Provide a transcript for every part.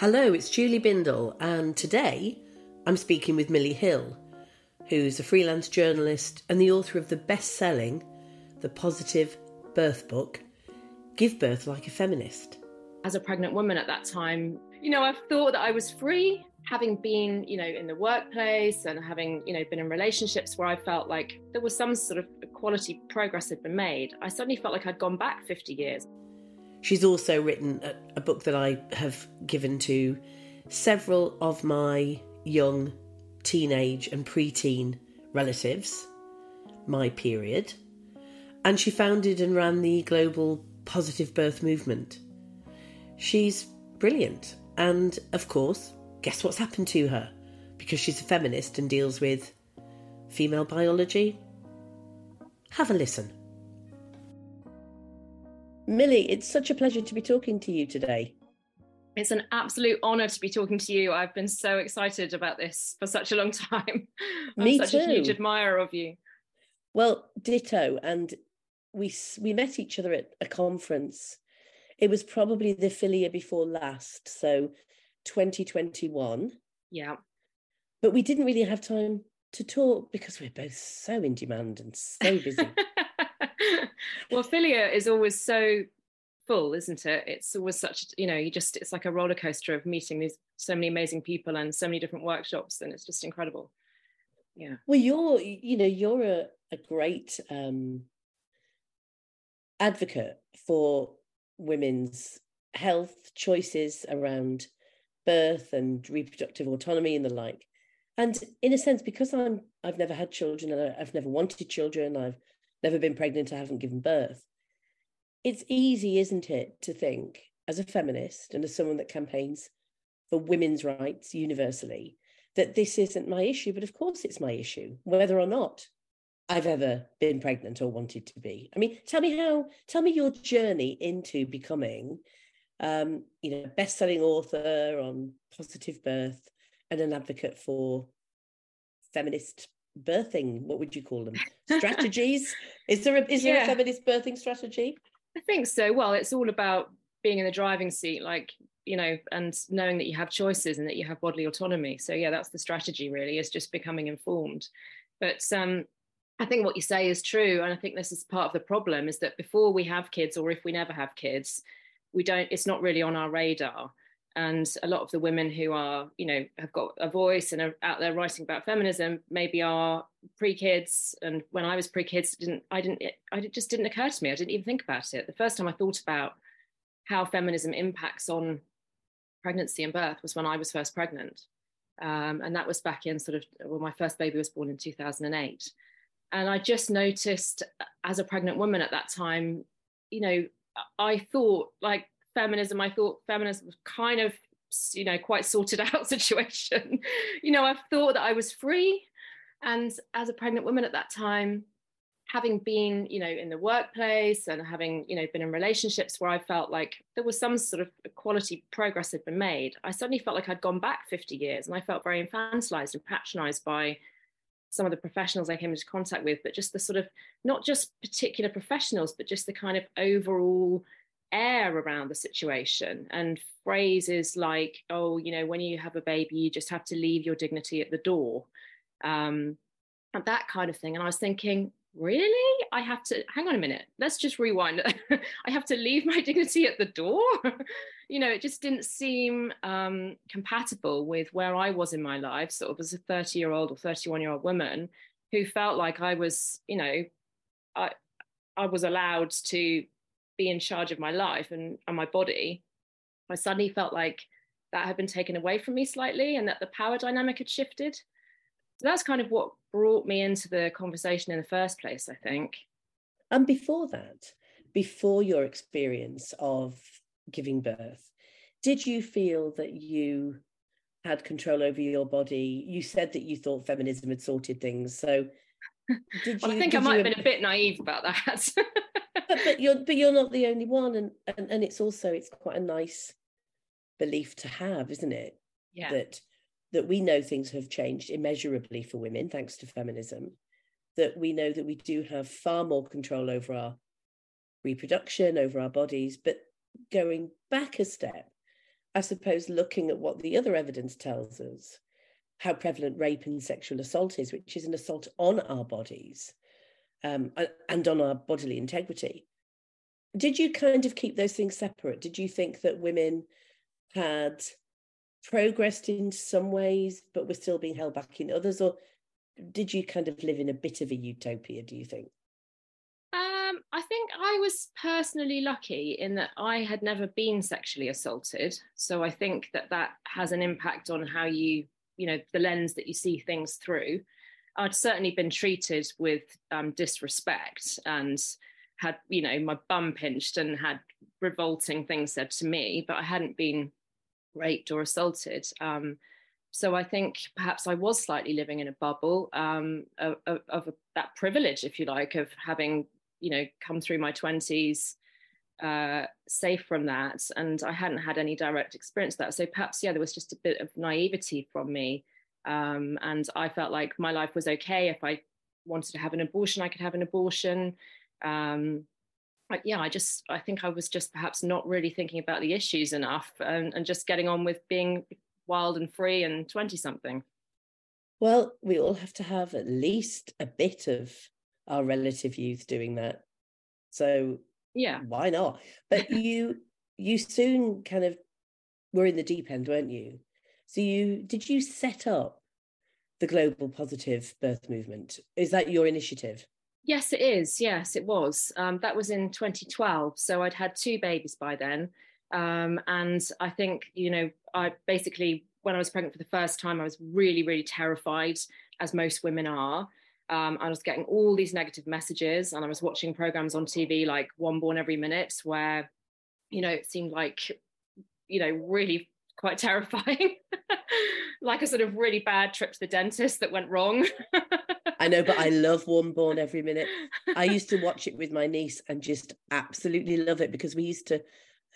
Hello, it's Julie Bindel, and today I'm speaking with Milli Hill, who's a freelance journalist and the author of the best selling The Positive Birth book, Give Birth Like a Feminist. As a pregnant woman at that time, you know, I thought that I was free, having been, you know, in the workplace and having, you know, been in relationships where I felt like there was some sort of equality progress had been made. I suddenly felt like I'd gone back 50 years. She's also written a, a book that I have given to several of my young teenage and preteen relatives, my period. And she founded and ran the global positive birth movement. She's brilliant. And of course, guess what's happened to her? Because she's a feminist and deals with female biology. Have a listen. Milli, it's such a pleasure to be talking to you today. It's an absolute honour to be talking to you. I've been so excited about this for such a long time. Me I'm such too. a huge admirer of you. Well, ditto. And we we met each other at a conference. It was probably the FiLiA before last, so 2021. Yeah. But we didn't really have time to talk because we're both so in demand and so busy. well, FiLiA is always so full, isn't it? It's always such, you know, you just, it's like a roller coaster of meeting these so many amazing people and so many different workshops, and it's just incredible. Yeah. Well, you're, you know, you're a, a great um, advocate for women's health choices around birth and reproductive autonomy and the like. And in a sense, because I'm I've never had children and I've never wanted children, I've never been pregnant, I haven't given birth. It's easy, isn't it, to think as a feminist and as someone that campaigns for women's rights universally, that this isn't my issue. But of course it's my issue, whether or not I've ever been pregnant or wanted to be. I mean, tell me how, tell me your journey into becoming um, you know, best-selling author on positive birth and an advocate for feminist birthing. What would you call them? Strategies? is there a is there Yeah. a feminist birthing strategy? I think so. Well, it's all about being in the driving seat, like, you know, and knowing that you have choices and that you have bodily autonomy. So, yeah, that's the strategy really, is just becoming informed. But um, I think what you say is true. And I think this is part of the problem is that before we have kids, or if we never have kids, we don't, it's not really on our radar. And a lot of the women who are, you know, have got a voice and are out there writing about feminism maybe are pre-kids. And when I was pre-kids, didn't I didn't it, I it just didn't occur to me. I didn't even think about it. The first time I thought about how feminism impacts on pregnancy and birth was when I was first pregnant. Um, and that was back in sort of well, my first baby was born in 2008. And I just noticed as a pregnant woman at that time, you know, I thought like feminism, I thought feminism was kind of, you know, quite sorted out situation. you know, I thought that I was free. And as a pregnant woman at that time, having been, you know, in the workplace and having, you know, been in relationships where I felt like there was some sort of equality progress had been made, I suddenly felt like I'd gone back 50 years and I felt very infantilized and patronized by some of the professionals I came into contact with, but just the sort of not just particular professionals, but just the kind of overall air around the situation and phrases like, oh, you know, when you have a baby, you just have to leave your dignity at the door. Um, and that kind of thing. And I was thinking, really? I have to hang on a minute. Let's just rewind. I have to leave my dignity at the door. you know, it just didn't seem um, compatible with where I was in my life, sort of as a 30 year old or 31 year old woman who felt like I was, you know, I, I was allowed to be in charge of my life and, and my body. I suddenly felt like that had been taken away from me slightly and that the power dynamic had shifted. So that's kind of what brought me into the conversation in the first place, I think. And before that, before your experience of giving birth, did you feel that you had control over your body? You said that you thought feminism had sorted things. So did Well, you, I think I might you- have been a bit naive about that. but, you're but you're not the only one and, and and it's also it's quite a nice belief to have isn't it yeah. that that we know things have changed immeasurably for women thanks to feminism that we know that we do have far more control over our reproduction over our bodies but going back a step, I suppose looking at what the other evidence tells us, how prevalent rape and sexual assault is, which is an assault on our bodies um, and on our bodily integrity. Did you kind of keep those things separate? Did you think that women had progressed in some ways, but were still being held back in others? Or did you kind of live in a bit of a utopia, do you think? Um, I think I was personally lucky in that I had never been sexually assaulted. So I think that that has an impact on how you, you know, the lens that you see things through. I'd certainly been treated with um, disrespect and had, you know, my bum pinched and had revolting things said to me, but I hadn't been raped or assaulted. Um, so I think perhaps I was slightly living in a bubble um, of, of, of, that privilege, if you like, of having you know come through my twenties uh, safe from that, and I hadn't had any direct experience of that. So perhaps yeah, there was just a bit of naivety from me, um, and I felt like my life was okay if I wanted to have an abortion, I could have an abortion. Um, yeah, I just I think I was just perhaps not really thinking about the issues enough, and, and just getting on with being wild and free and 20 something? Well, we all have to have at least a bit of our relative youth doing that. So yeah, why not? But you you soon kind of were in the deep end, weren't you? So you did you set up the global positive birth movement? Is that your initiative? Yes, it is. Yes, it was. Um, that was in 2012. So I'd had two babies by then. Um, and I think, you know, I basically, when I was pregnant for the first time, I was really, really terrified, as most women are. Um, I was getting all these negative messages, and I was watching programs on TV like One Born Every Minute, where, you know, it seemed like, you know, really quite terrifying, like a sort of really bad trip to the dentist that went wrong. I know, but I love One Born Every Minute. I used to watch it with my niece and just absolutely love it because we used to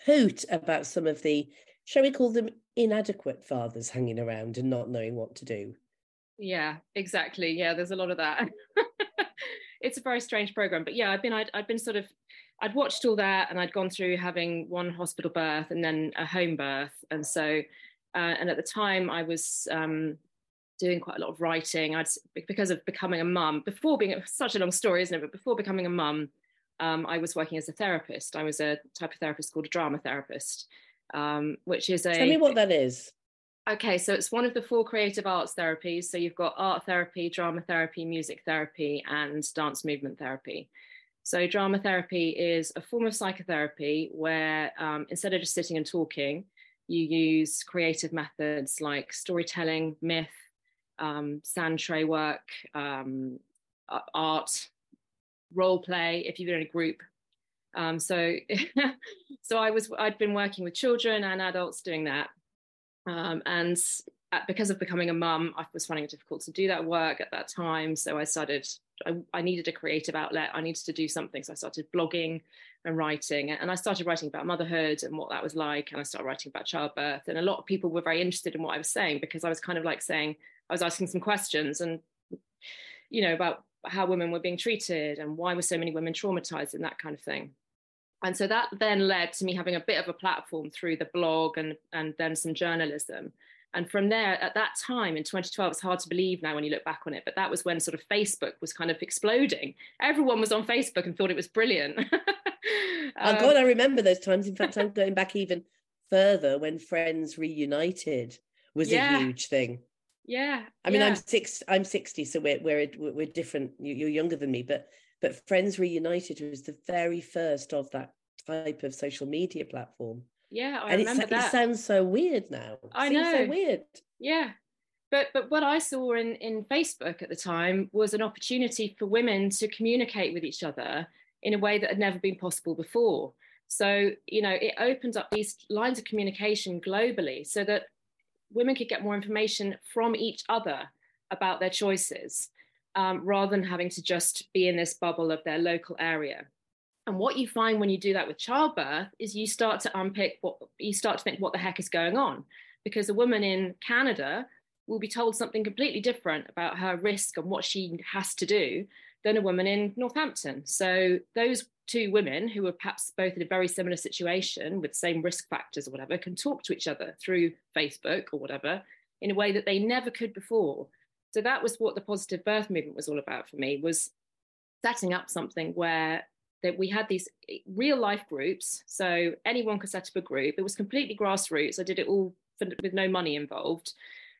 hoot about some of the, shall we call them inadequate fathers hanging around and not knowing what to do. Yeah, exactly. Yeah, there's a lot of that. it's a very strange program, but yeah, I've been I'd, I'd been sort of I'd watched all that and I'd gone through having one hospital birth and then a home birth, and so uh, and at the time I was um, doing quite a lot of writing. I'd because of becoming a mum before being such a long story, isn't it? But before becoming a mum, um, I was working as a therapist. I was a type of therapist called a drama therapist, um, which is a. Tell me what that is. Okay, so it's one of the four creative arts therapies. So you've got art therapy, drama therapy, music therapy, and dance movement therapy. So drama therapy is a form of psychotherapy where um, instead of just sitting and talking, you use creative methods like storytelling, myth, um, sand tray work, um, art, role play if you're in a group. Um, so, so I was I'd been working with children and adults doing that, um, and at, because of becoming a mum, I was finding it difficult to do that work at that time. So I started. I, I needed a creative outlet. I needed to do something. So I started blogging and writing, and I started writing about motherhood and what that was like. And I started writing about childbirth, and a lot of people were very interested in what I was saying because I was kind of like saying I was asking some questions and you know about how women were being treated and why were so many women traumatized and that kind of thing and so that then led to me having a bit of a platform through the blog and and then some journalism. And from there at that time in 2012 it's hard to believe now when you look back on it but that was when sort of facebook was kind of exploding. Everyone was on facebook and thought it was brilliant. Um, oh god i remember those times. In fact i'm going back even further when friends reunited was yeah. a huge thing. Yeah i mean yeah. i'm six i'm 60 so we're we're we're different. You're younger than me but but friends reunited was the very first of that type of social media platform. Yeah I and remember that. it sounds so weird now. It i know so weird. Yeah. But but what i saw in in facebook at the time was an opportunity for women to communicate with each other in a way that had never been possible before. So you know it opened up these lines of communication globally so that women could get more information from each other about their choices um, rather than having to just be in this bubble of their local area. And what you find when you do that with childbirth is you start to unpick what you start to think, what the heck is going on? Because a woman in Canada will be told something completely different about her risk and what she has to do than a woman in Northampton. So those two women who are perhaps both in a very similar situation with the same risk factors or whatever can talk to each other through Facebook or whatever in a way that they never could before. So that was what the positive birth movement was all about for me was setting up something where that we had these real life groups. So anyone could set up a group. It was completely grassroots. I did it all for, with no money involved.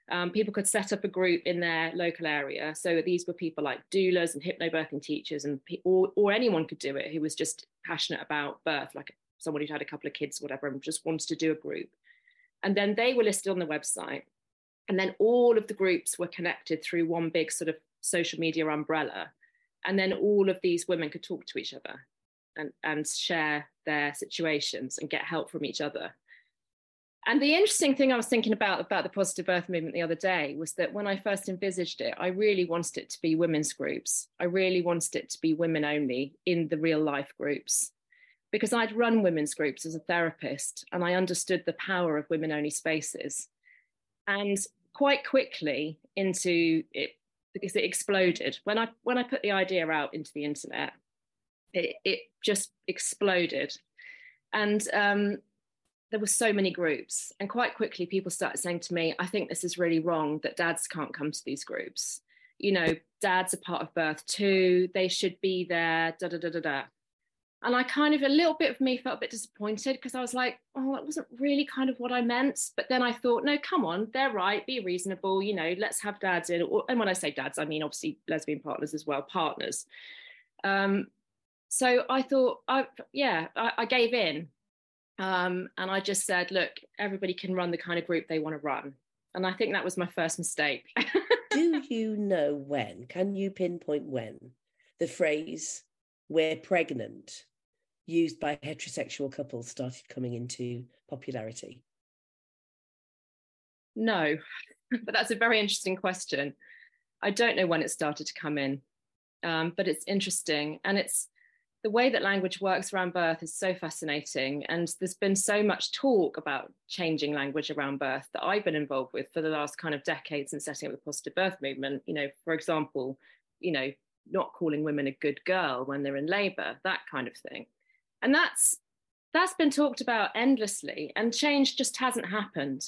Um, people could set up a group in their local area. So these were people like doulas and hypnobirthing teachers, and or, or anyone could do it who was just passionate about birth, like someone who'd had a couple of kids, or whatever, and just wanted to do a group. And then they were listed on the website, and then all of the groups were connected through one big sort of social media umbrella, and then all of these women could talk to each other and, and share their situations and get help from each other. And the interesting thing I was thinking about about the positive birth movement the other day was that when I first envisaged it, I really wanted it to be women's groups. I really wanted it to be women only in the real life groups because I'd run women's groups as a therapist and I understood the power of women only spaces. And quite quickly into it because it exploded. When I when I put the idea out into the internet, it, it just exploded, and um, there were so many groups and quite quickly people started saying to me i think this is really wrong that dads can't come to these groups. You know dads are part of birth too. They should be there da da da da da and i kind of a little bit of me felt a bit disappointed because i was like oh that wasn't really kind of what i meant but then i thought no come on they're right be reasonable you know let's have dads in and when i say dads i mean obviously lesbian partners as well partners um, so i thought i yeah I, I gave in um, and I just said, look, everybody can run the kind of group they want to run. And I think that was my first mistake. Do you know when? Can you pinpoint when the phrase we're pregnant used by heterosexual couples started coming into popularity? No, but that's a very interesting question. I don't know when it started to come in, um, but it's interesting. And it's the way that language works around birth is so fascinating. And there's been so much talk about changing language around birth that I've been involved with for the last kind of decades in setting up the positive birth movement. You know, for example, you know, not calling women a good girl when they're in labor, that kind of thing. And that's that's been talked about endlessly, and change just hasn't happened.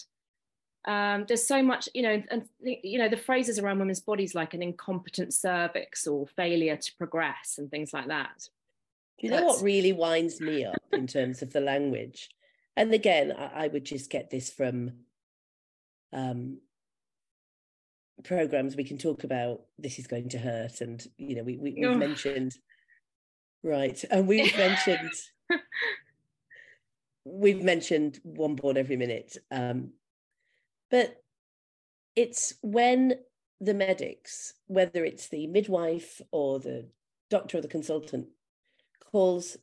Um, there's so much, you know, and you know the phrases around women's bodies like an incompetent cervix or failure to progress and things like that. Do you know what really winds me up in terms of the language? And again, I, I would just get this from um, programs we can talk about this is going to hurt and you know we, we have mentioned right and we've mentioned we've mentioned one born every minute um, but it's when the medics whether it's the midwife or the doctor or the consultant calls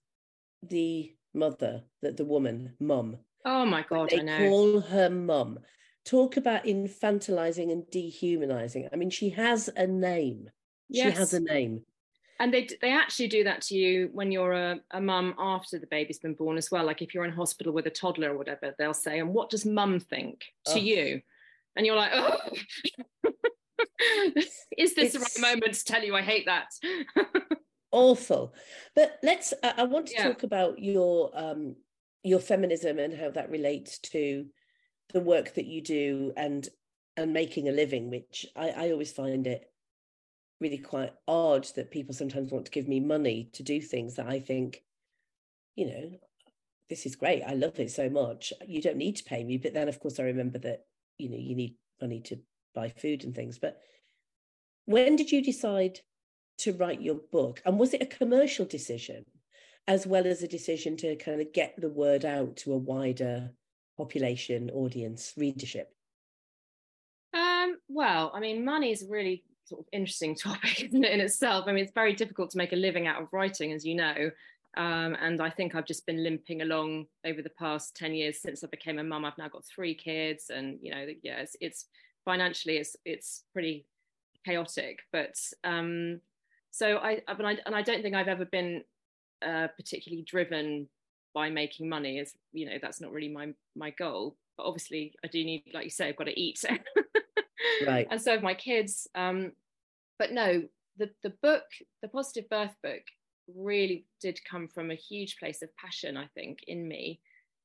the mother, that the woman, mum. Oh my God, they I know. call her mum. Talk about infantilizing and dehumanizing. I mean, she has a name. Yes. She has a name. And they they actually do that to you when you're a, a mum after the baby's been born as well. Like if you're in hospital with a toddler or whatever, they'll say, "And what does mum think to oh. you?" And you're like, "Oh, is this it's... the right moment to tell you I hate that?" awful. But let's. I, I want to yeah. talk about your um, your feminism and how that relates to the work that you do and and making a living, which I, I always find it really quite odd that people sometimes want to give me money to do things that I think, you know, this is great. I love it so much. You don't need to pay me. But then, of course, I remember that, you know, you need money to buy food and things. But when did you decide to write your book? And was it a commercial decision as well as a decision to kind of get the word out to a wider population, audience, readership? Um, well, I mean, money is really sort of interesting topic, isn't it, in itself? I mean, it's very difficult to make a living out of writing, as you know. Um, and I think I've just been limping along over the past 10 years since I became a mum. I've now got three kids, and you know, yeah, it's, it's financially it's it's pretty chaotic, but um, so I, and I, and I don't think I've ever been uh, particularly driven by making money as you know that's not really my my goal but obviously i do need like you say i've got to eat right and so have my kids um but no the the book, the positive birth book, really did come from a huge place of passion. I think in me.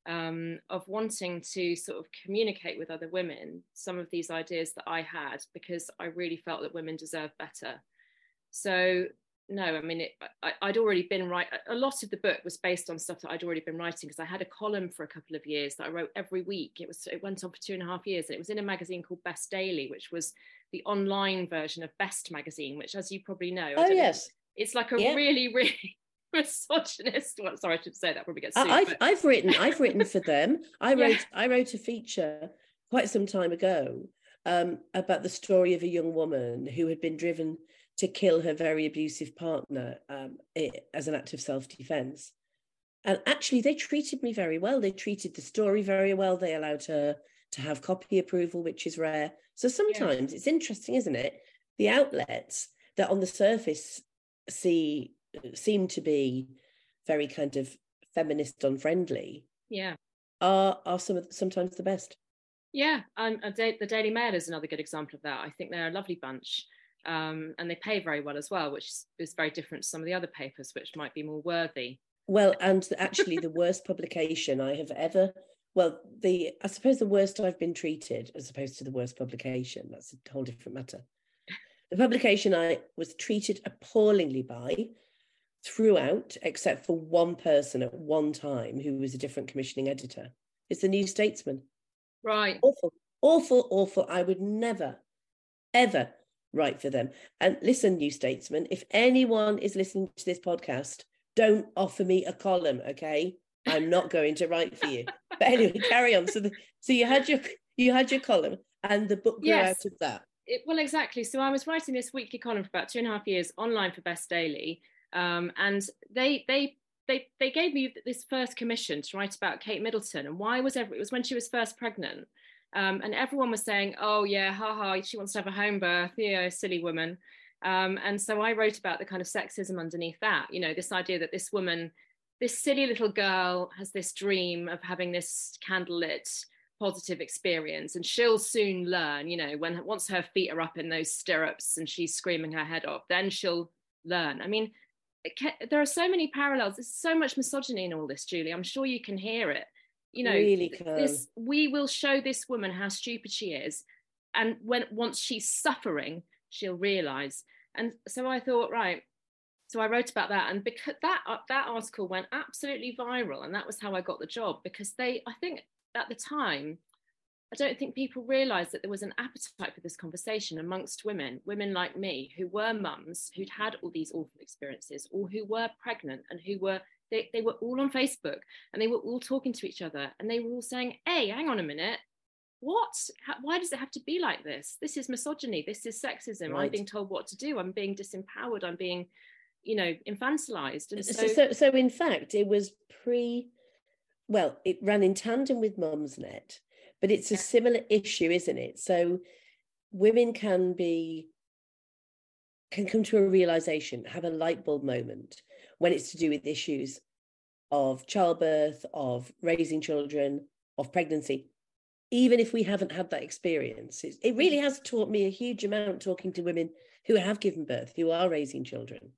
Um, of wanting to sort of communicate with other women some of these ideas that I had because I really felt that women deserve better. So no, I mean, it, I, would already been right. A lot of the book was based on stuff that I'd already been writing because I had a column for a couple of years that I wrote every week. It was it went on for two and a half years, and it was in a magazine called Best Daily, which was the online version of Best magazine, which, as you probably know, oh yes, know, it's like a yeah. really, really misogynist. Well, sorry, I should say that probably gets. Sued, I've but... I've written I've written for them. I wrote yeah. I wrote a feature quite some time ago um, about the story of a young woman who had been driven to kill her very abusive partner um, it, as an act of self-defense. And actually they treated me very well. They treated the story very well. They allowed her to have copy approval which is rare. So sometimes yeah. it's interesting isn't it? The outlets that on the surface see seem to be very kind of feminist unfriendly yeah. are are some of sometimes the best. Yeah um, the daily mail is another good example of that. I think they're a lovely bunch um, and they pay very well as well, which is very different to some of the other papers, which might be more worthy. Well, and actually, the worst publication I have ever, well, the I suppose the worst I've been treated, as opposed to the worst publication. That's a whole different matter. The publication I was treated appallingly by throughout, except for one person at one time who was a different commissioning editor, is the New Statesman. Right. Awful, awful, awful. I would never, ever right for them. And listen, New Statesman, if anyone is listening to this podcast, don't offer me a column, okay? I'm not going to write for you. But anyway, carry on. So, the, so you had your you had your column, and the book grew yes. out of that. It, well, exactly. So I was writing this weekly column for about two and a half years online for Best Daily, um, and they they they they gave me this first commission to write about Kate Middleton and why was ever it was when she was first pregnant um, and everyone was saying, oh, yeah, haha, she wants to have a home birth. Yeah, silly woman. Um, and so I wrote about the kind of sexism underneath that, you know, this idea that this woman, this silly little girl has this dream of having this candlelit positive experience and she'll soon learn, you know, when once her feet are up in those stirrups and she's screaming her head off, then she'll learn. I mean, can, there are so many parallels. There's so much misogyny in all this, Julie. I'm sure you can hear it you know really this we will show this woman how stupid she is and when once she's suffering she'll realize. And so i thought right so i wrote about that and because that uh, that article went absolutely viral and that was how i got the job because they i think at the time i don't think people realized that there was an appetite for this conversation amongst women women like me who were mums who'd had all these awful experiences or who were pregnant and who were they, they were all on Facebook and they were all talking to each other and they were all saying, hey, hang on a minute. What? How, why does it have to be like this? This is misogyny. This is sexism. Right. I'm being told what to do. I'm being disempowered. I'm being, you know, infantilized. And so, so, so in fact, it was pre, well, it ran in tandem with Mumsnet, but it's a yeah. similar issue, isn't it? So women can be can come to a realization, have a light bulb moment when it's to do with issues of childbirth, of raising children, of pregnancy. Even if we haven't had that experience, it really has taught me a huge amount talking to women who have given birth, who are raising children.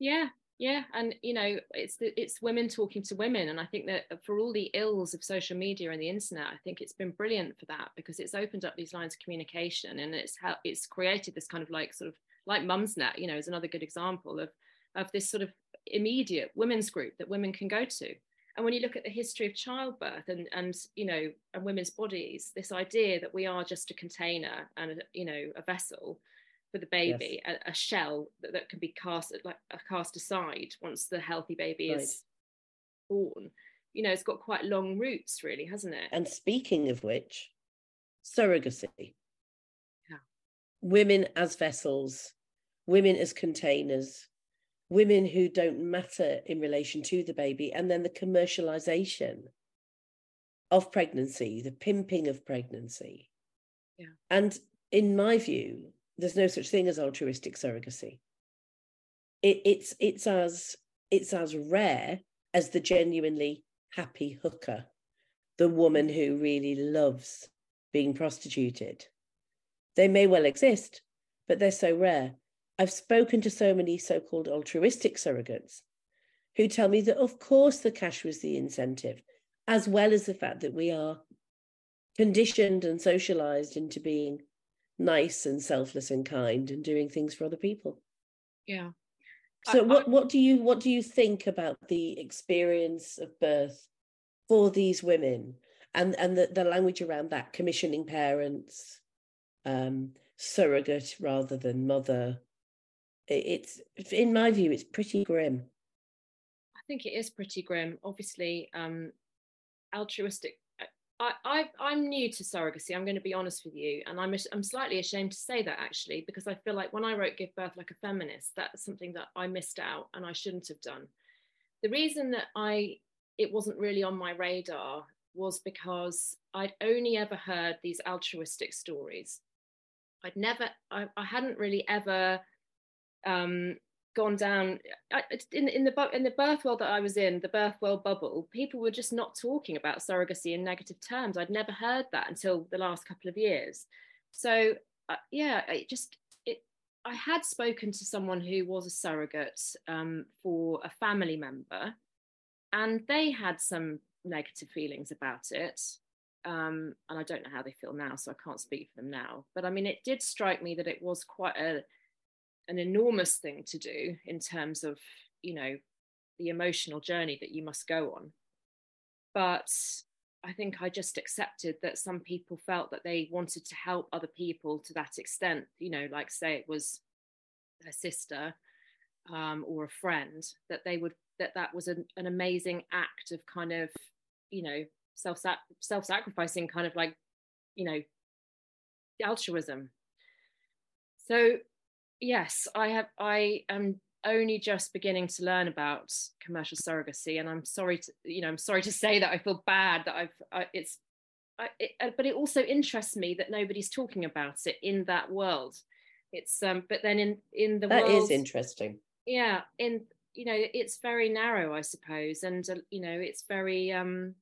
Yeah, yeah, and you know, it's the, it's women talking to women, and I think that for all the ills of social media and the internet, I think it's been brilliant for that because it's opened up these lines of communication, and it's how it's created this kind of like sort of like Mumsnet, you know, is another good example of of this sort of immediate women's group that women can go to. And when you look at the history of childbirth and and you know and women's bodies, this idea that we are just a container and a, you know a vessel for the baby, yes. a, a, shell that, that, can be cast like uh, cast aside once the healthy baby right. is born. You know, it's got quite long roots, really, hasn't it? And speaking of which, surrogacy. Yeah. Women as vessels, women as containers, women who don't matter in relation to the baby, and then the commercialization of pregnancy, the pimping of pregnancy. Yeah. And in my view, there's no such thing as altruistic surrogacy. It, it's it's as it's as rare as the genuinely happy hooker, the woman who really loves being prostituted. They may well exist, but they're so rare. I've spoken to so many so called altruistic surrogates who tell me that, of course, the cash was the incentive, as well as the fact that we are conditioned and socialized into being nice and selfless and kind and doing things for other people. Yeah. So I, what, I, what do you what do you think about the experience of birth for these women and and the, the language around that commissioning parents um surrogate rather than mother it's in my view it's pretty grim i think it is pretty grim obviously um altruistic I, I am new to surrogacy. I'm going to be honest with you, and I'm I'm slightly ashamed to say that actually because I feel like when I wrote "Give Birth Like a Feminist," that's something that I missed out and I shouldn't have done. The reason that I it wasn't really on my radar was because I'd only ever heard these altruistic stories. I'd never, I, I hadn't really ever um, gone down in in the in the birth world that I was in, the birth world bubble. People were just not talking about surrogacy in negative terms. I'd never heard that until the last couple of years. So uh, yeah, it just it. I had spoken to someone who was a surrogate um, for a family member, and they had some negative feelings about it. Um, and I don't know how they feel now, so I can't speak for them now. But I mean, it did strike me that it was quite a an enormous thing to do in terms of you know the emotional journey that you must go on. But i think i just accepted that some people felt that they wanted to help other people to that extent you know like say it was a sister um, or a friend that they would that that was an, an amazing act of kind of you know self self sacrificing kind of like you know altruism. So yes, I have. I am only just beginning to learn about commercial surrogacy, and I'm sorry to, you know, I'm sorry to say that I feel bad that I've. I, it's, I, it, uh, but it also interests me that nobody's talking about it in that world. It's um, but then in in the that world, is interesting. Yeah, in you know, it's very narrow, I suppose, and uh, you know, it's very um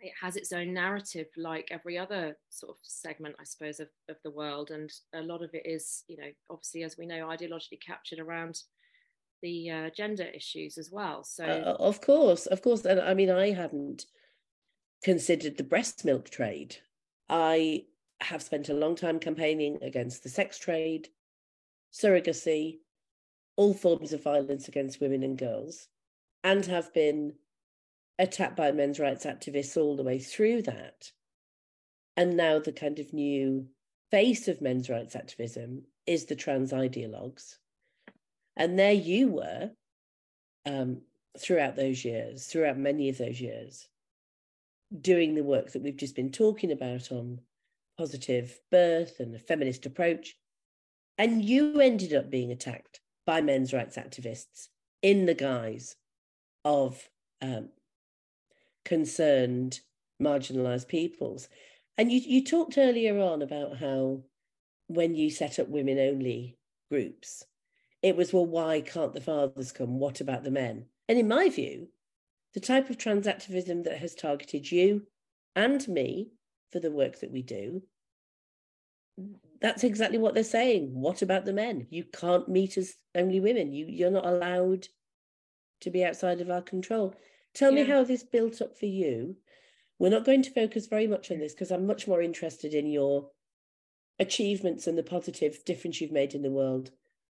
it has its own narrative like every other sort of segment i suppose of, of the world. And a lot of it is you know obviously as we know ideologically captured around the uh, gender issues as well. So uh, of course of course. And i mean i hadn't considered the breast milk trade. I have spent a long time campaigning against the sex trade surrogacy all forms of violence against women and girls and have been attacked by men's rights activists all the way through that. And now the kind of new face of men's rights activism is the trans ideologues. And there you were um, throughout those years, throughout many of those years, doing the work that we've just been talking about on positive birth and a feminist approach. And you ended up being attacked by men's rights activists in the guise of um, concerned marginalized peoples. And you, you talked earlier on about how when you set up women only groups, it was, well, why can't the fathers come? What about the men? And in my view, the type of trans activism that has targeted you and me for the work that we do, that's exactly what they're saying. What about the men? You can't meet as only women. You you're not allowed to be outside of our control. Tell yeah. me how this built up for you. We're not going to focus very much on this because I'm much more interested in your achievements and the positive difference you've made in the world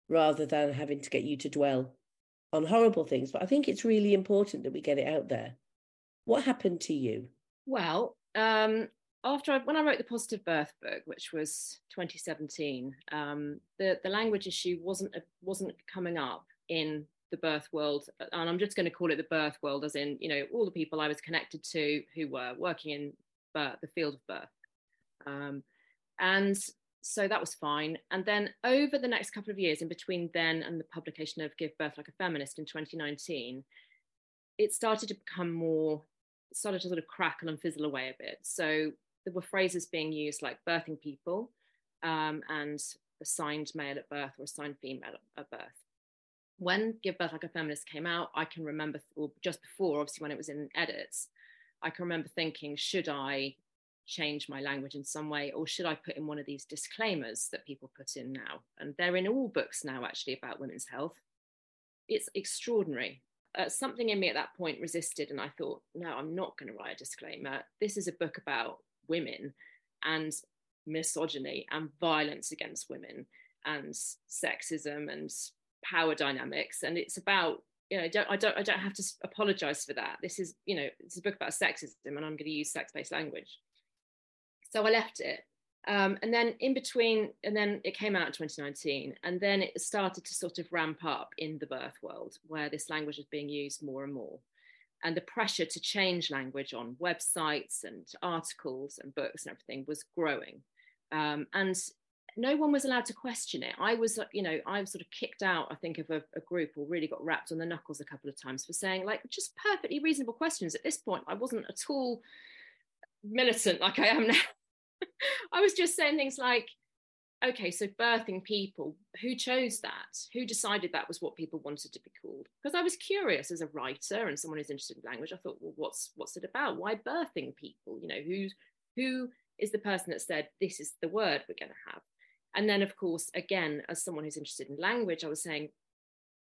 rather than having to get you to dwell on horrible things. But I think it's really important that we get it out there. What happened to you? Well, um, after I, when I wrote the Positive Birth book, which was 2017, um, the the language issue wasn't wasn't coming up in the birth world and i'm just going to call it the birth world as in you know all the people i was connected to who were working in birth, the field of birth. Um, and so that was fine. And then over the next couple of years in between then and the publication of give birth like a feminist in 2019 it started to become more started to sort of crackle and fizzle away a bit. So there were phrases being used like birthing people um, and assigned male at birth or assigned female at birth when Give Birth Like a Feminist came out, I can remember, or just before, obviously, when it was in edits, I can remember thinking, should I change my language in some way or should i put in one of these disclaimers that people put in now? And they're in all books now actually about women's health. It's extraordinary. Uh, something in me at that point resisted and i thought no i'm not going to write a disclaimer. This is a book about women and misogyny and violence against women and sexism and power dynamics and it's about you know I don't, i don't i don't have to apologize for that. This is you know it's a book about sexism and i'm going to use sex-based language. So i left it um, and then in between and then it came out in 2019 and then it started to sort of ramp up in the birth world where this language is being used more and more. And the pressure to change language on websites and articles and books and everything was growing. Um, and no one was allowed to question it. I was, you know, I was sort of kicked out, I think, of a, a, group or really got rapped on the knuckles a couple of times for saying like just perfectly reasonable questions. At this point, I wasn't at all militant like I am now. I was just saying things like, okay, so birthing people, who chose that? Who decided that was what people wanted to be called? Because I was curious as a writer and someone who's interested in language. I thought, well, what's what's it about? Why birthing people? You know, who's who is the person that said this is the word we're going to have? And then, of course, again, as someone who's interested in language, I was saying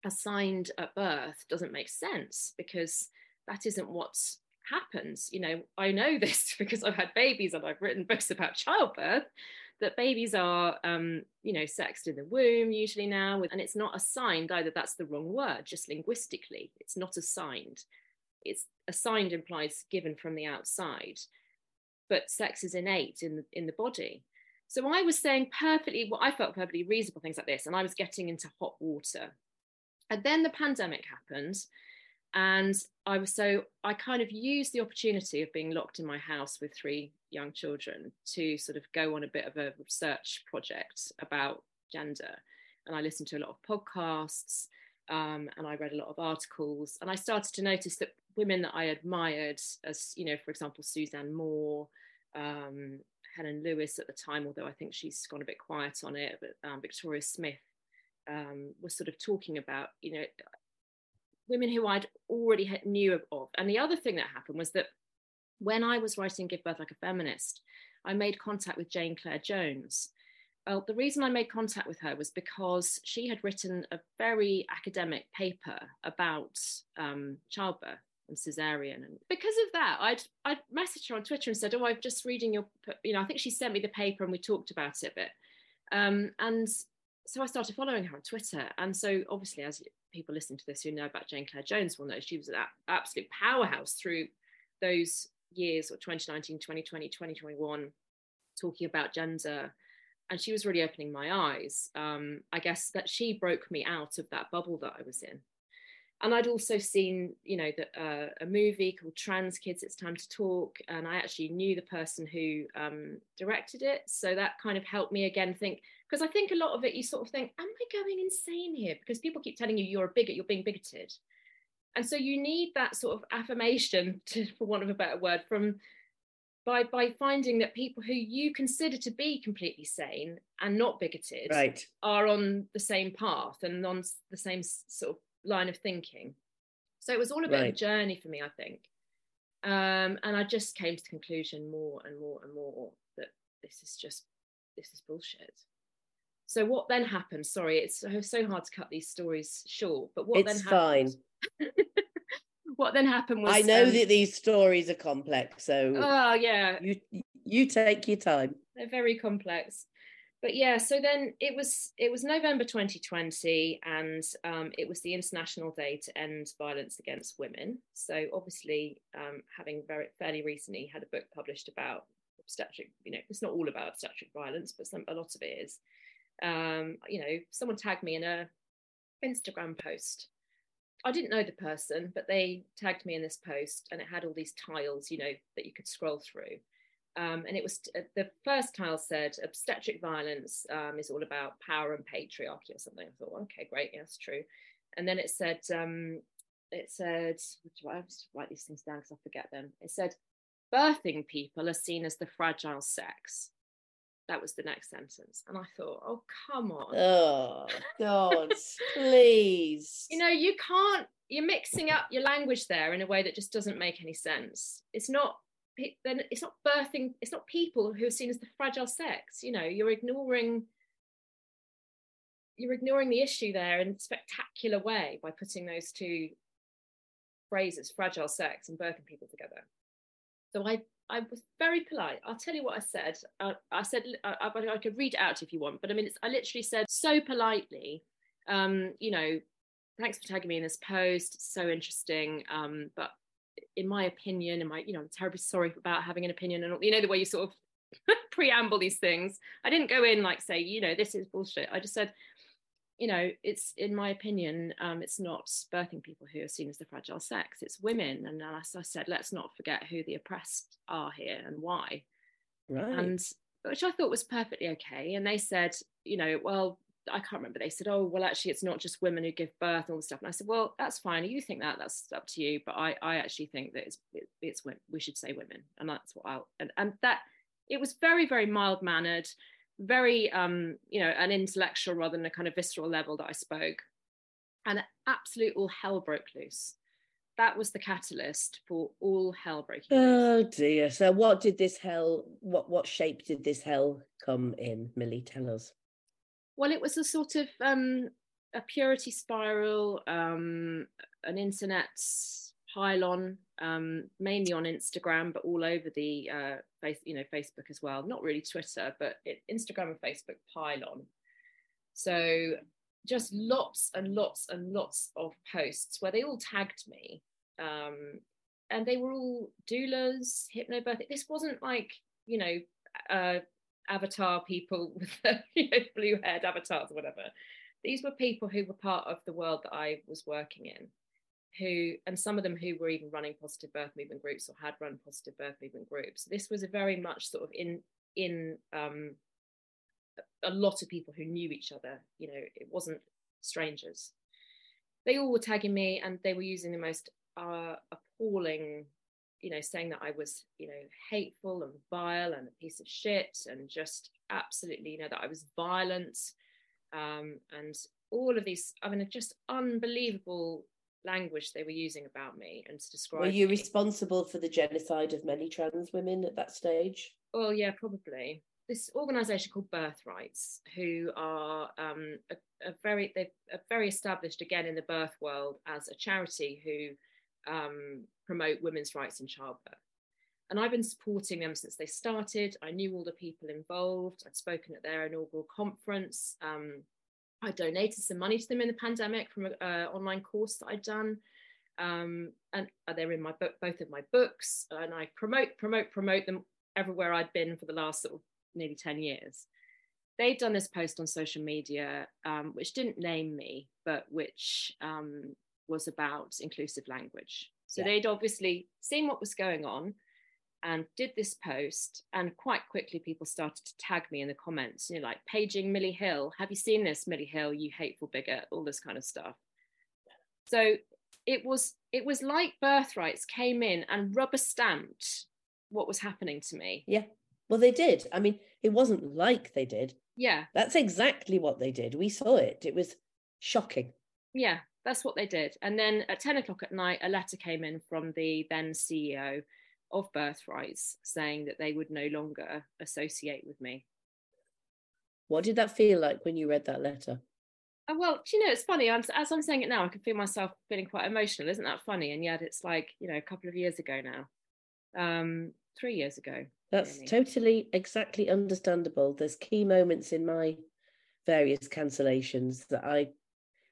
assigned at birth doesn't make sense because that isn't what happens. You know, I know this because I've had babies and I've written books about childbirth that babies are, um, you know, sexed in the womb usually now, and it's not assigned either. That's the wrong word, just linguistically. It's not assigned. It's assigned implies given from the outside, but sex is innate in in the body. So I was saying perfectly what I felt perfectly reasonable things like this, and I was getting into hot water. And then the pandemic happened, and I was so I kind of used the opportunity of being locked in my house with three young children to sort of go on a bit of a research project about gender. And I listened to a lot of podcasts um, and I read a lot of articles. And I started to notice that women that I admired, as you know, for example, Suzanne Moore, um, Helen Lewis at the time, although I think she's gone a bit quiet on it, but um, Victoria Smith um, was sort of talking about, you know, women who I'd already knew of. And the other thing that happened was that when I was writing Give Birth Like a Feminist, I made contact with Jane Clare Jones. Well, the reason I made contact with her was because she had written a very academic paper about um, childbirth and cesarean and because of that i'd i'd messaged her on twitter and said oh i'm just reading your you know i think she sent me the paper and we talked about it a bit. Um, and so i started following her on twitter. And so obviously as people listening to this who know about jane clare jones will know she was an absolute powerhouse through those years or 2019 2020 2021 talking about gender. And she was really opening my eyes. Um, i guess that she broke me out of that bubble that i was in and I'd also seen, you know, that uh, a movie called Trans Kids, It's Time to Talk, and I actually knew the person who um, directed it, so that kind of helped me again think because I think a lot of it you sort of think, am I going insane here? Because people keep telling you you're a bigot, you're being bigoted, and so you need that sort of affirmation, to, for want of a better word, from by by finding that people who you consider to be completely sane and not bigoted right. are on the same path and on the same sort of line of thinking. So it was all a bit right. of a journey for me, I think. Um, and I just came to the conclusion more and more and more that this is just this is bullshit. So what then happened? Sorry, it's so, so hard to cut these stories short. But what it's then happened? fine. what then happened was I know um, that these stories are complex, so oh yeah, you you take your time. They're very complex but yeah so then it was it was november 2020 and um, it was the international day to end violence against women. So obviously um, having very fairly recently had a book published about obstetric you know it's not all about obstetric violence but some a lot of it is. Um, you know someone tagged me in a instagram post. I didn't know the person, but they tagged me in this post and it had all these tiles, you know, that you could scroll through. Um, and it was uh, the first tile said obstetric violence um, is all about power and patriarchy or something. I thought, okay, great, yeah, that's true. And then it said, um, it said, I have to write these things down because I forget them. It said, birthing people are seen as the fragile sex. That was the next sentence. And I thought, oh, come on. Oh, God, please. You know, you can't, you're mixing up your language there in a way that just doesn't make any sense. It's not then it's not birthing it's not people who are seen as the fragile sex you know you're ignoring you're ignoring the issue there in a spectacular way by putting those two phrases fragile sex and birthing people together. So i i was very polite. I'll tell you what i said. Uh, i said I, I, I, could read it out if you want but i mean i literally said so politely um you know thanks for tagging me in this post. It's so interesting um but in my opinion, and my, you know, I'm terribly sorry about having an opinion and you know, the way you sort of preamble these things. I didn't go in like say, you know, this is bullshit. I just said, you know, it's in my opinion, um, it's not birthing people who are seen as the fragile sex, it's women. And as I said, let's not forget who the oppressed are here and why. Right. And which I thought was perfectly okay. And they said, you know, well, I can't remember. They said, "Oh, well, actually, it's not just women who give birth and all this stuff." And I said, "Well, that's fine. You think that? That's up to you. But I, I actually think that it's, it, it's we should say women, and that's what I'll." And, and that it was very, very mild mannered, very, um, you know, an intellectual rather than a kind of visceral level that I spoke, and absolute all hell broke loose. That was the catalyst for all hell breaking. Oh dear! So, what did this hell? What what shape did this hell come in? Milli, tell us. Well, it was a sort of um, a purity spiral, um, an internet pile-on, um, mainly on Instagram, but all over the uh, face, you know, Facebook as well. Not really Twitter, but it, Instagram and Facebook pile-on. So just lots and lots and lots of posts where they all tagged me, um, and they were all doulas, hypnobirthing. This wasn't like you know. Uh, avatar people with the you know, blue haired avatars or whatever. These were people who were part of the world that I was working in, who, and some of them who were even running positive birth movement groups or had run positive birth movement groups. This was a very much sort of in in um, a lot of people who knew each other. You know, it wasn't strangers. They all were tagging me, and they were using the most uh, appalling you know, saying that I was, you know, hateful and vile and a piece of shit and just absolutely, you know, that I was violent um, and all of these, I mean, just unbelievable language they were using about me and to describe. Were you me. responsible for the genocide of many trans women at that stage? Well, yeah, probably. This organisation called Birthrights, who are um, a, a, very they're very established again in the birth world as a charity who um, promote women's rights in childbirth. And I've been supporting them since they started. I knew all the people involved. I'd spoken at their inaugural conference. Um, I donated some money to them in the pandemic from an uh, online course that I'd done. Um, and they're in my book, both of my books. And I promote, promote, promote them everywhere I'd been for the last sort of nearly 10 years. They'd done this post on social media, um, which didn't name me, but which um, was about inclusive language. So yeah. they'd obviously seen what was going on and did this post. And quite quickly, people started to tag me in the comments, you know, like paging Milli Hill. Have you seen this, Milli Hill? You hateful bigot, all this kind of stuff. So it was it was like birthrights came in and rubber stamped what was happening to me. Yeah. Well, they did. I mean, it wasn't like they did. Yeah. That's exactly what they did. We saw it. It was shocking. Yeah that's what they did. And then at 10 o'clock at night, a letter came in from the then CEO of Birthrights saying that they would no longer associate with me. What did that feel like when you read that letter? Oh, well, you know, it's funny. I'm, as I'm saying it now, I can feel myself feeling quite emotional. Isn't that funny? And yet it's like, you know, a couple of years ago now, um, three years ago. That's really. totally exactly understandable. There's key moments in my various cancellations that I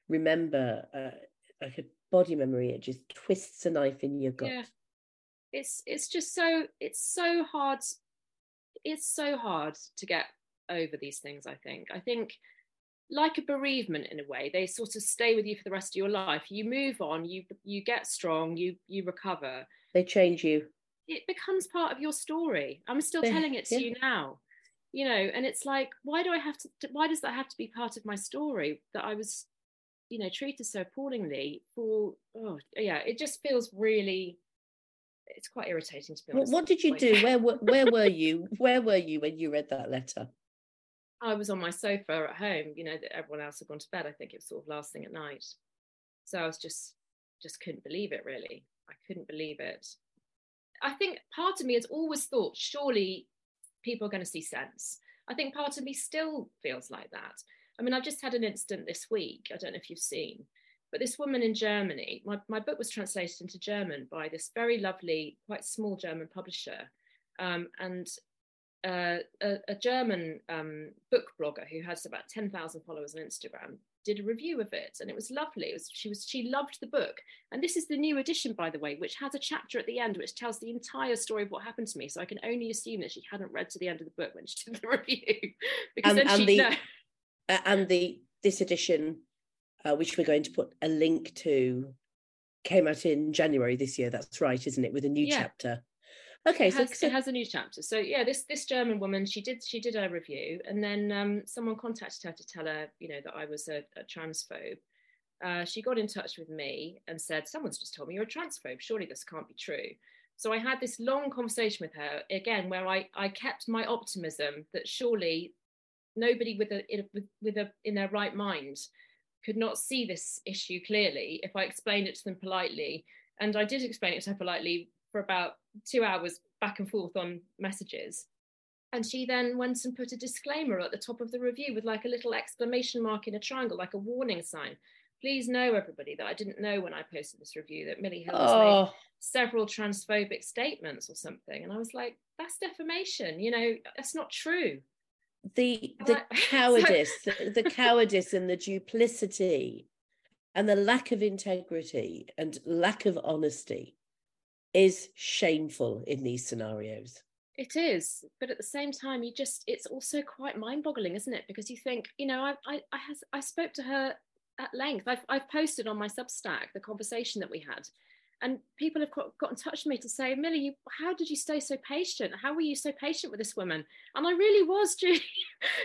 remember uh, like a body memory it just twists a knife in your gut. Yeah. it's it's just so it's so hard it's so hard to get over these things i think. I think like a bereavement in a way they sort of stay with you for the rest of your life. You move on you you get strong you you recover. They change you. It becomes part of your story. I'm still they, telling it to yeah. you now you know and it's like why do i have to why does that have to be part of my story that i was you know treated so appallingly for oh yeah it just feels really it's quite irritating to be honest. What, what did you do? Where were where were you? Where were you when you read that letter? I was on my sofa at home. You know that everyone else had gone to bed. I think it was sort of last thing at night. So I was just just couldn't believe it. Really, I couldn't believe it. I think part of me has always thought surely people are going to see sense. I think part of me still feels like that. I mean, I've just had an incident this week. I don't know if you've seen, but this woman in Germany, my, my book was translated into German by this very lovely, quite small German publisher. Um, and uh, a, a, German um, book blogger who has about 10,000 followers on Instagram did a review of it and it was lovely. It was, she was she loved the book. And this is the new edition, by the way, which has a chapter at the end which tells the entire story of what happened to me. So I can only assume that she hadn't read to the end of the book when she did the review. because and, then and she the, know. And the this edition, uh, which we're going to put a link to, came out in January this year. That's right, isn't it? With a new Yeah. chapter. Okay, it so, has, it has a new chapter. So yeah, this this German woman, she did she did a review, and then um, someone contacted her to tell her, you know, that I was a, a transphobe. Uh, she got in touch with me and said, "Someone's just told me you're a transphobe. Surely this can't be true." So I had this long conversation with her again, where I I kept my optimism that surely nobody with a in- with, with a in their right mind could not see this issue clearly if I explained it to them politely. And I did explain it to her politely for about two hours back and forth on messages. And she then went and put a disclaimer at the top of the review with like a little exclamation mark in a triangle, like a warning sign. Please know, everybody, that I didn't know when I posted this review that Milli Hill has made oh, several transphobic statements or something. And I was like, that's defamation. You know, that's not true. The the cowardice, the, the cowardice and the duplicity and the lack of integrity and lack of honesty is shameful in these scenarios. It is, but at the same time, you just it's also quite mind-boggling, isn't it? Because you think, you know, I I I, has, I spoke to her at length. I've I've posted on my Substack the conversation that we had, and people have got, in touch with me to say, Milli, you, how did you stay so patient? How were you so patient with this woman? And I really was, Julie,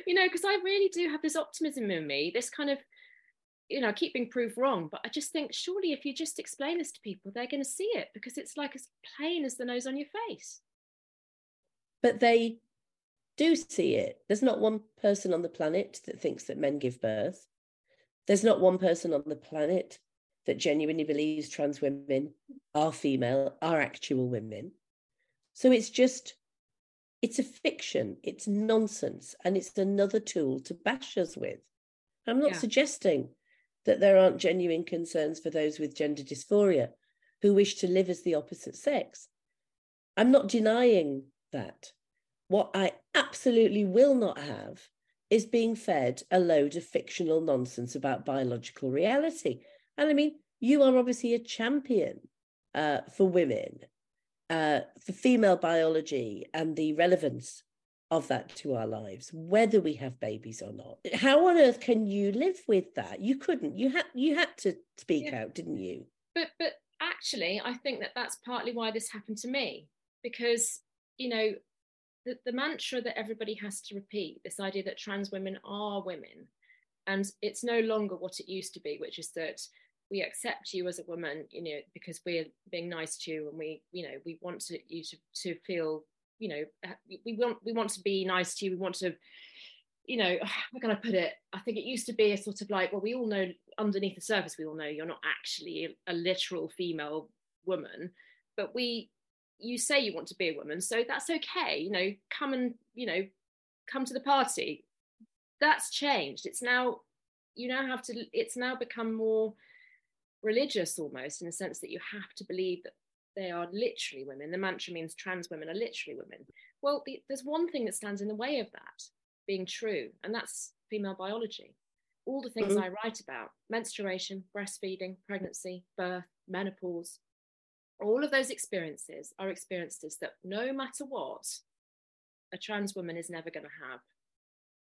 you know, because I really do have this optimism in me, this kind of, you know, I keep being proved wrong, but I just think surely if you just explain this to people, they're going to see it because it's like as plain as the nose on your face. But they do see it. There's not one person on the planet that thinks that men give birth. There's not one person on the planet that genuinely believes trans women are female, are actual women. So it's just, it's a fiction, it's nonsense, and it's another tool to bash us with. I'm not Yeah. suggesting that there aren't genuine concerns for those with gender dysphoria who wish to live as the opposite sex. I'm not denying that. What I absolutely will not have is being fed a load of fictional nonsense about biological reality. And I mean, you are obviously a champion uh, for women, uh, for female biology and the relevance of that to our lives, whether we have babies or not. How on earth can you live with that? You couldn't. You had you had to speak Yeah. out, didn't you? but but actually i think that that's partly why this happened to me because you know the, the mantra that everybody has to repeat this idea that trans women are women and it's no longer what it used to be which is that we accept you as a woman you know because we're being nice to you and we you know we want to, you to, to feel you know uh, we want we want to be nice to you we want to you know, how can I put it? I think it used to be a sort of like, well, we all know underneath the surface, we all know you're not actually a, a literal female woman, but we, you say you want to be a woman, so that's okay. You know, come and you know, come to the party. That's changed. It's now, you now have to. It's now become more religious almost in the sense that you have to believe that they are literally women. The mantra means trans women are literally women. Well, the, there's one thing that stands in the way of that being true, and that's female biology. All the things Mhm. I write about menstruation, breastfeeding, pregnancy, birth, menopause all of those experiences are experiences that no matter what, a trans woman is never going to have.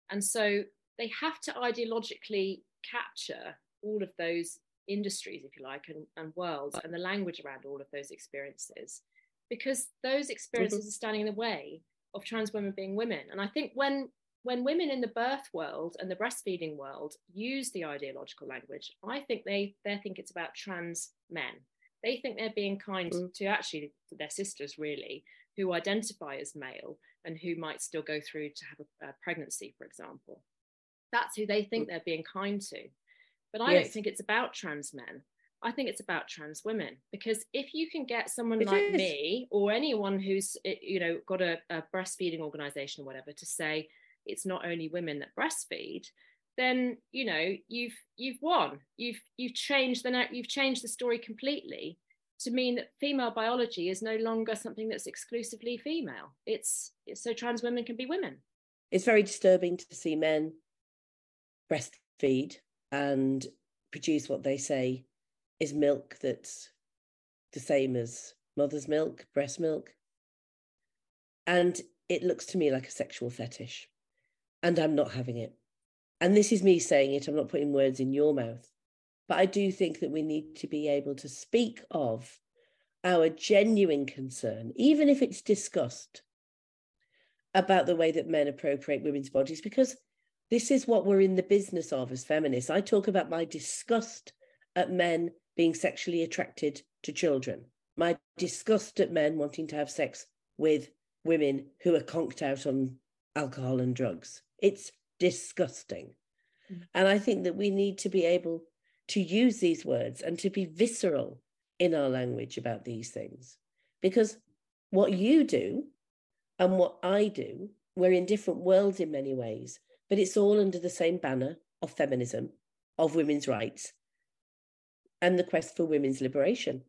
And so they have to ideologically capture all of those industries, if you like, and, and worlds and the language around all of those experiences, because those experiences are standing in the way of trans women being women. And I think when when women in the birth world and the breastfeeding world use the ideological language, I think they they think it's about trans men. They think they're being kind Mm. to actually their sisters, really, who identify as male and who might still go through to have a, a pregnancy, for example. That's who they think they're being kind to. But I don't think it's about trans men. I think it's about trans women because if you can get someone It like is. me or anyone who's eh, you know got a, a breastfeeding organization or whatever to say it's not only women that breastfeed, then you know you've you've won. You've you've changed the you've changed the story completely to mean that female biology is no longer something that's exclusively female. It's, it's so trans women can be women. It's very disturbing to see men breastfeed and produce what they say is milk that's the same as mother's milk, breast milk. And it looks to me like a sexual fetish. And I'm not having it. And this is me saying it, I'm not putting words in your mouth. But I do think that we need to be able to speak of our genuine concern, even if it's discussed, about the way that men appropriate women's bodies, because this is what we're in the business of as feminists. I talk about my disgust at men being sexually attracted to children, my disgust at men wanting to have sex with women who are conked out on alcohol and drugs. It's disgusting. Mm. And I think that we need to be able to use these words and to be visceral in our language about these things. Because what you do and what I do, we're in different worlds in many ways, but it's all under the same banner of feminism, of women's rights, and the quest for women's liberation.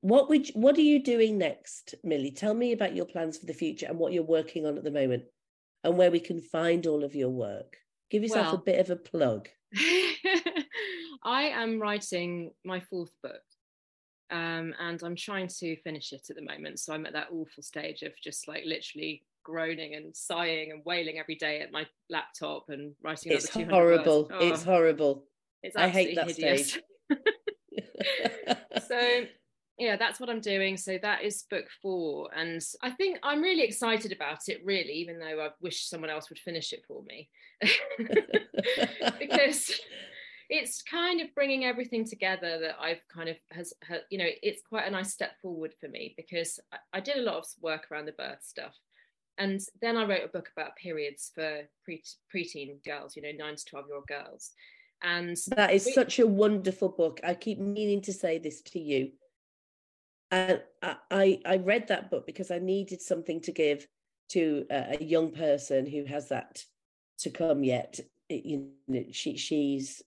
What would what are you doing next, Milli? Tell me about your plans for the future and what you're working on at the moment and where we can find all of your work. Give yourself well, a bit of a plug. I am writing my fourth book. Um, and I'm trying to finish it at the moment. So I'm at that awful stage of just like literally groaning and sighing and wailing every day at my laptop and writing. It's horrible. Oh, it's horrible. It's I hate that hideous. stage. so yeah that's what i'm doing so that is book four and i think i'm really excited about it really even though i wish someone else would finish it for me because it's kind of bringing everything together that i've kind of has, you know it's quite a nice step forward for me because I, I did a lot of work around the birth stuff and then i wrote a book about periods for pre preteen girls you know 9 to 12 year old girls. And that is we, such a wonderful book. I keep meaning to say this to you. And I, I read that book because I needed something to give to a, a young person who has that to come yet. It, you know, she she's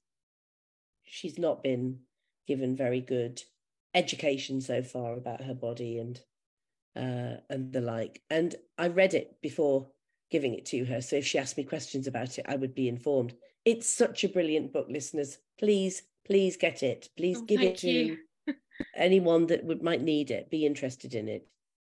she's not been given very good education so far about her body and uh, and the like. And I read it before giving it to her, so if she asked me questions about it, I would be informed. It's such a brilliant book, listeners. Please, please get it. Please oh, give it to you anyone that would might need it be interested in it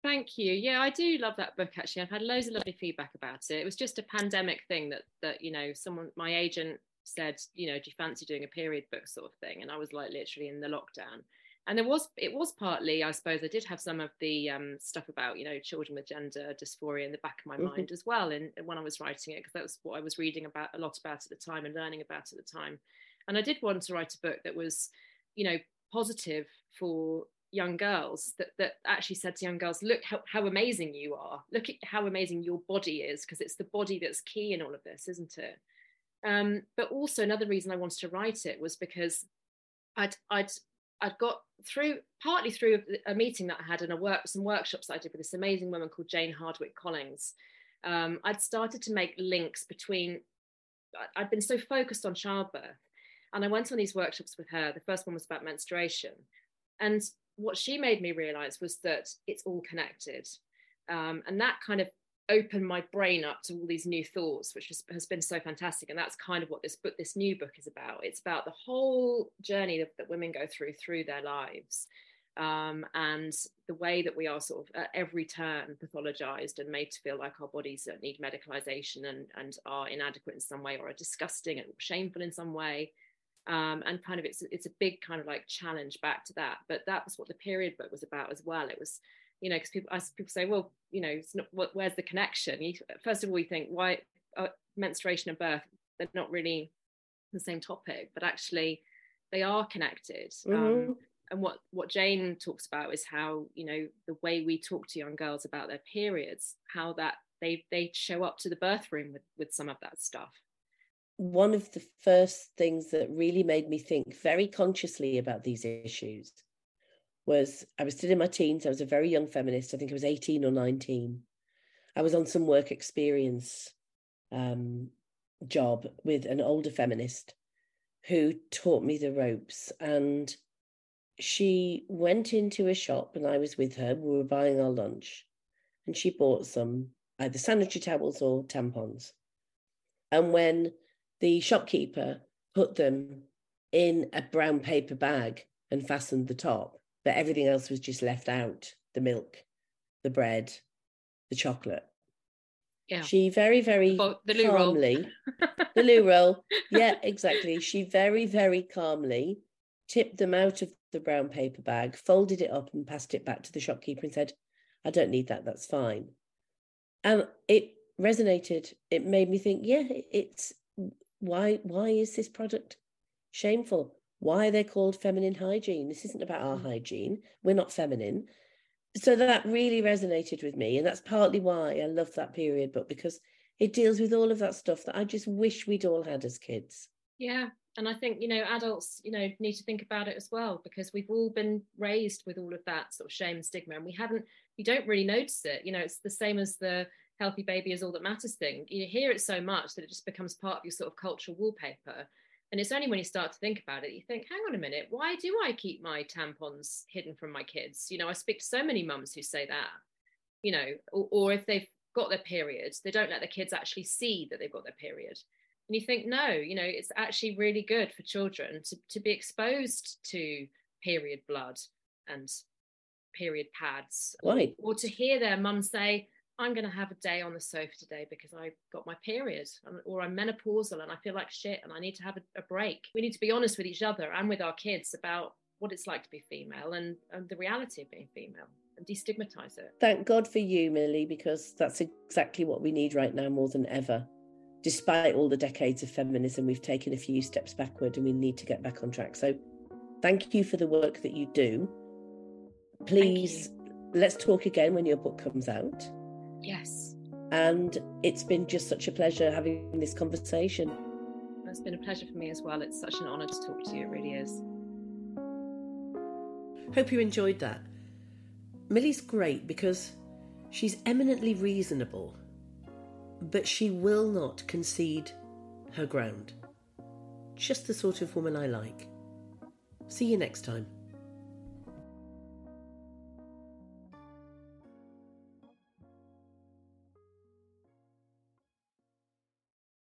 thank you yeah i do love that book actually i've had loads of lovely feedback about it it was just a pandemic thing that that you know someone my agent said you know do you fancy doing a period book sort of thing and i was like literally in the lockdown and there was it was partly i suppose i did have some of the um, stuff about you know children with gender dysphoria in the back of my mm-hmm. mind as well and when i was writing it because that was what i was reading about a lot about at the time and learning about at the time. And i did want to write a book that was you know positive for young girls that, that actually said to young girls look how, how amazing you are. Look at how amazing your body is because it's the body that's key in all of this isn't it? Um, but also another reason i wanted to write it was because i'd i'd i'd got through partly through a meeting that i had and a work some workshops i did with this amazing woman called Jane Hardwicke Collins um, i'd started to make links between i'd been so focused on childbirth and I went on these workshops with her. The first one was about menstruation. And what she made me realize was that it's all connected. Um, and that kind of opened my brain up to all these new thoughts, which has, has, been so fantastic. And that's kind of what this book, this new book is about. It's about the whole journey that, that women go through through their lives. Um, and the way that we are sort of at every turn pathologized and made to feel like our bodies need medicalization and, and are inadequate in some way or are disgusting and shameful in some way um, and kind of it's it's a big kind of like challenge back to that. But that was what the period book was about as well. It was, you know, because people as people say, well, you know, it's not what, where's the connection? You, first of all, you think why uh, menstruation and birth they're not really the same topic, but actually they are connected. Um, mm-hmm. Um, and what what Jane talks about is how you know the way we talk to young girls about their periods, how that they they show up to the birth room with with some of that stuff one of the first things that really made me think very consciously about these issues was I was still in my teens. I was a very young feminist. I think I was 18 or 19. I was on some work experience um, job with an older feminist who taught me the ropes. And she went into a shop and I was with her. We were buying our lunch and she bought some either sanitary towels or tampons. And when the shopkeeper put them in a brown paper bag and fastened the top, but everything else was just left out the milk, the bread, the chocolate. Yeah. She very, very The, the loo roll. calmly, the loo roll. Yeah, exactly. She very, very calmly tipped them out of the brown paper bag, folded it up, and passed it back to the shopkeeper and said, I don't need that. That's fine. And it resonated. It made me think, yeah, it's why why is this product shameful? Why they're they called feminine hygiene? This isn't about our Mm. hygiene. We're not feminine. So that really resonated with me. And that's partly why I love that period book because it deals with all of that stuff that I just wish we'd all had as kids. Yeah. And I think, you know, adults, you know, need to think about it as well because we've all been raised with all of that sort of shame and stigma and we haven't, we don't really notice it. You know, it's the same as the healthy baby is all that matters thing. You hear it so much that it just becomes part of your sort of cultural wallpaper. And it's only when you start to think about it, you think, hang on a minute, why do I keep my tampons hidden from my kids? You know, I speak to so many mums who say that, you know, or, or if they've got their periods, they don't let their kids actually see that they've got their period. And you think, no, you know, it's actually really good for children to, to be exposed to period blood and period pads. Right. Or, or to hear their mum say, I'm going to have a day on the sofa today because I got my period, or I'm menopausal and I feel like shit and I need to have a, a break. We need to be honest with each other and with our kids about what it's like to be female and, and the reality of being female and destigmatize it. Thank God for you, Milli, because that's exactly what we need right now more than ever. Despite all the decades of feminism, we've taken a few steps backward and we need to get back on track. So thank you for the work that you do. Please, let's talk again when your book comes out. Yes, And it's been just such a pleasure having this conversation. it's been a pleasure for me as well. It's such an honor to talk to you. It really is. Hope you enjoyed that. Milli's great because she's eminently reasonable, but she will not concede her ground. Just the sort of woman I like. See you next time.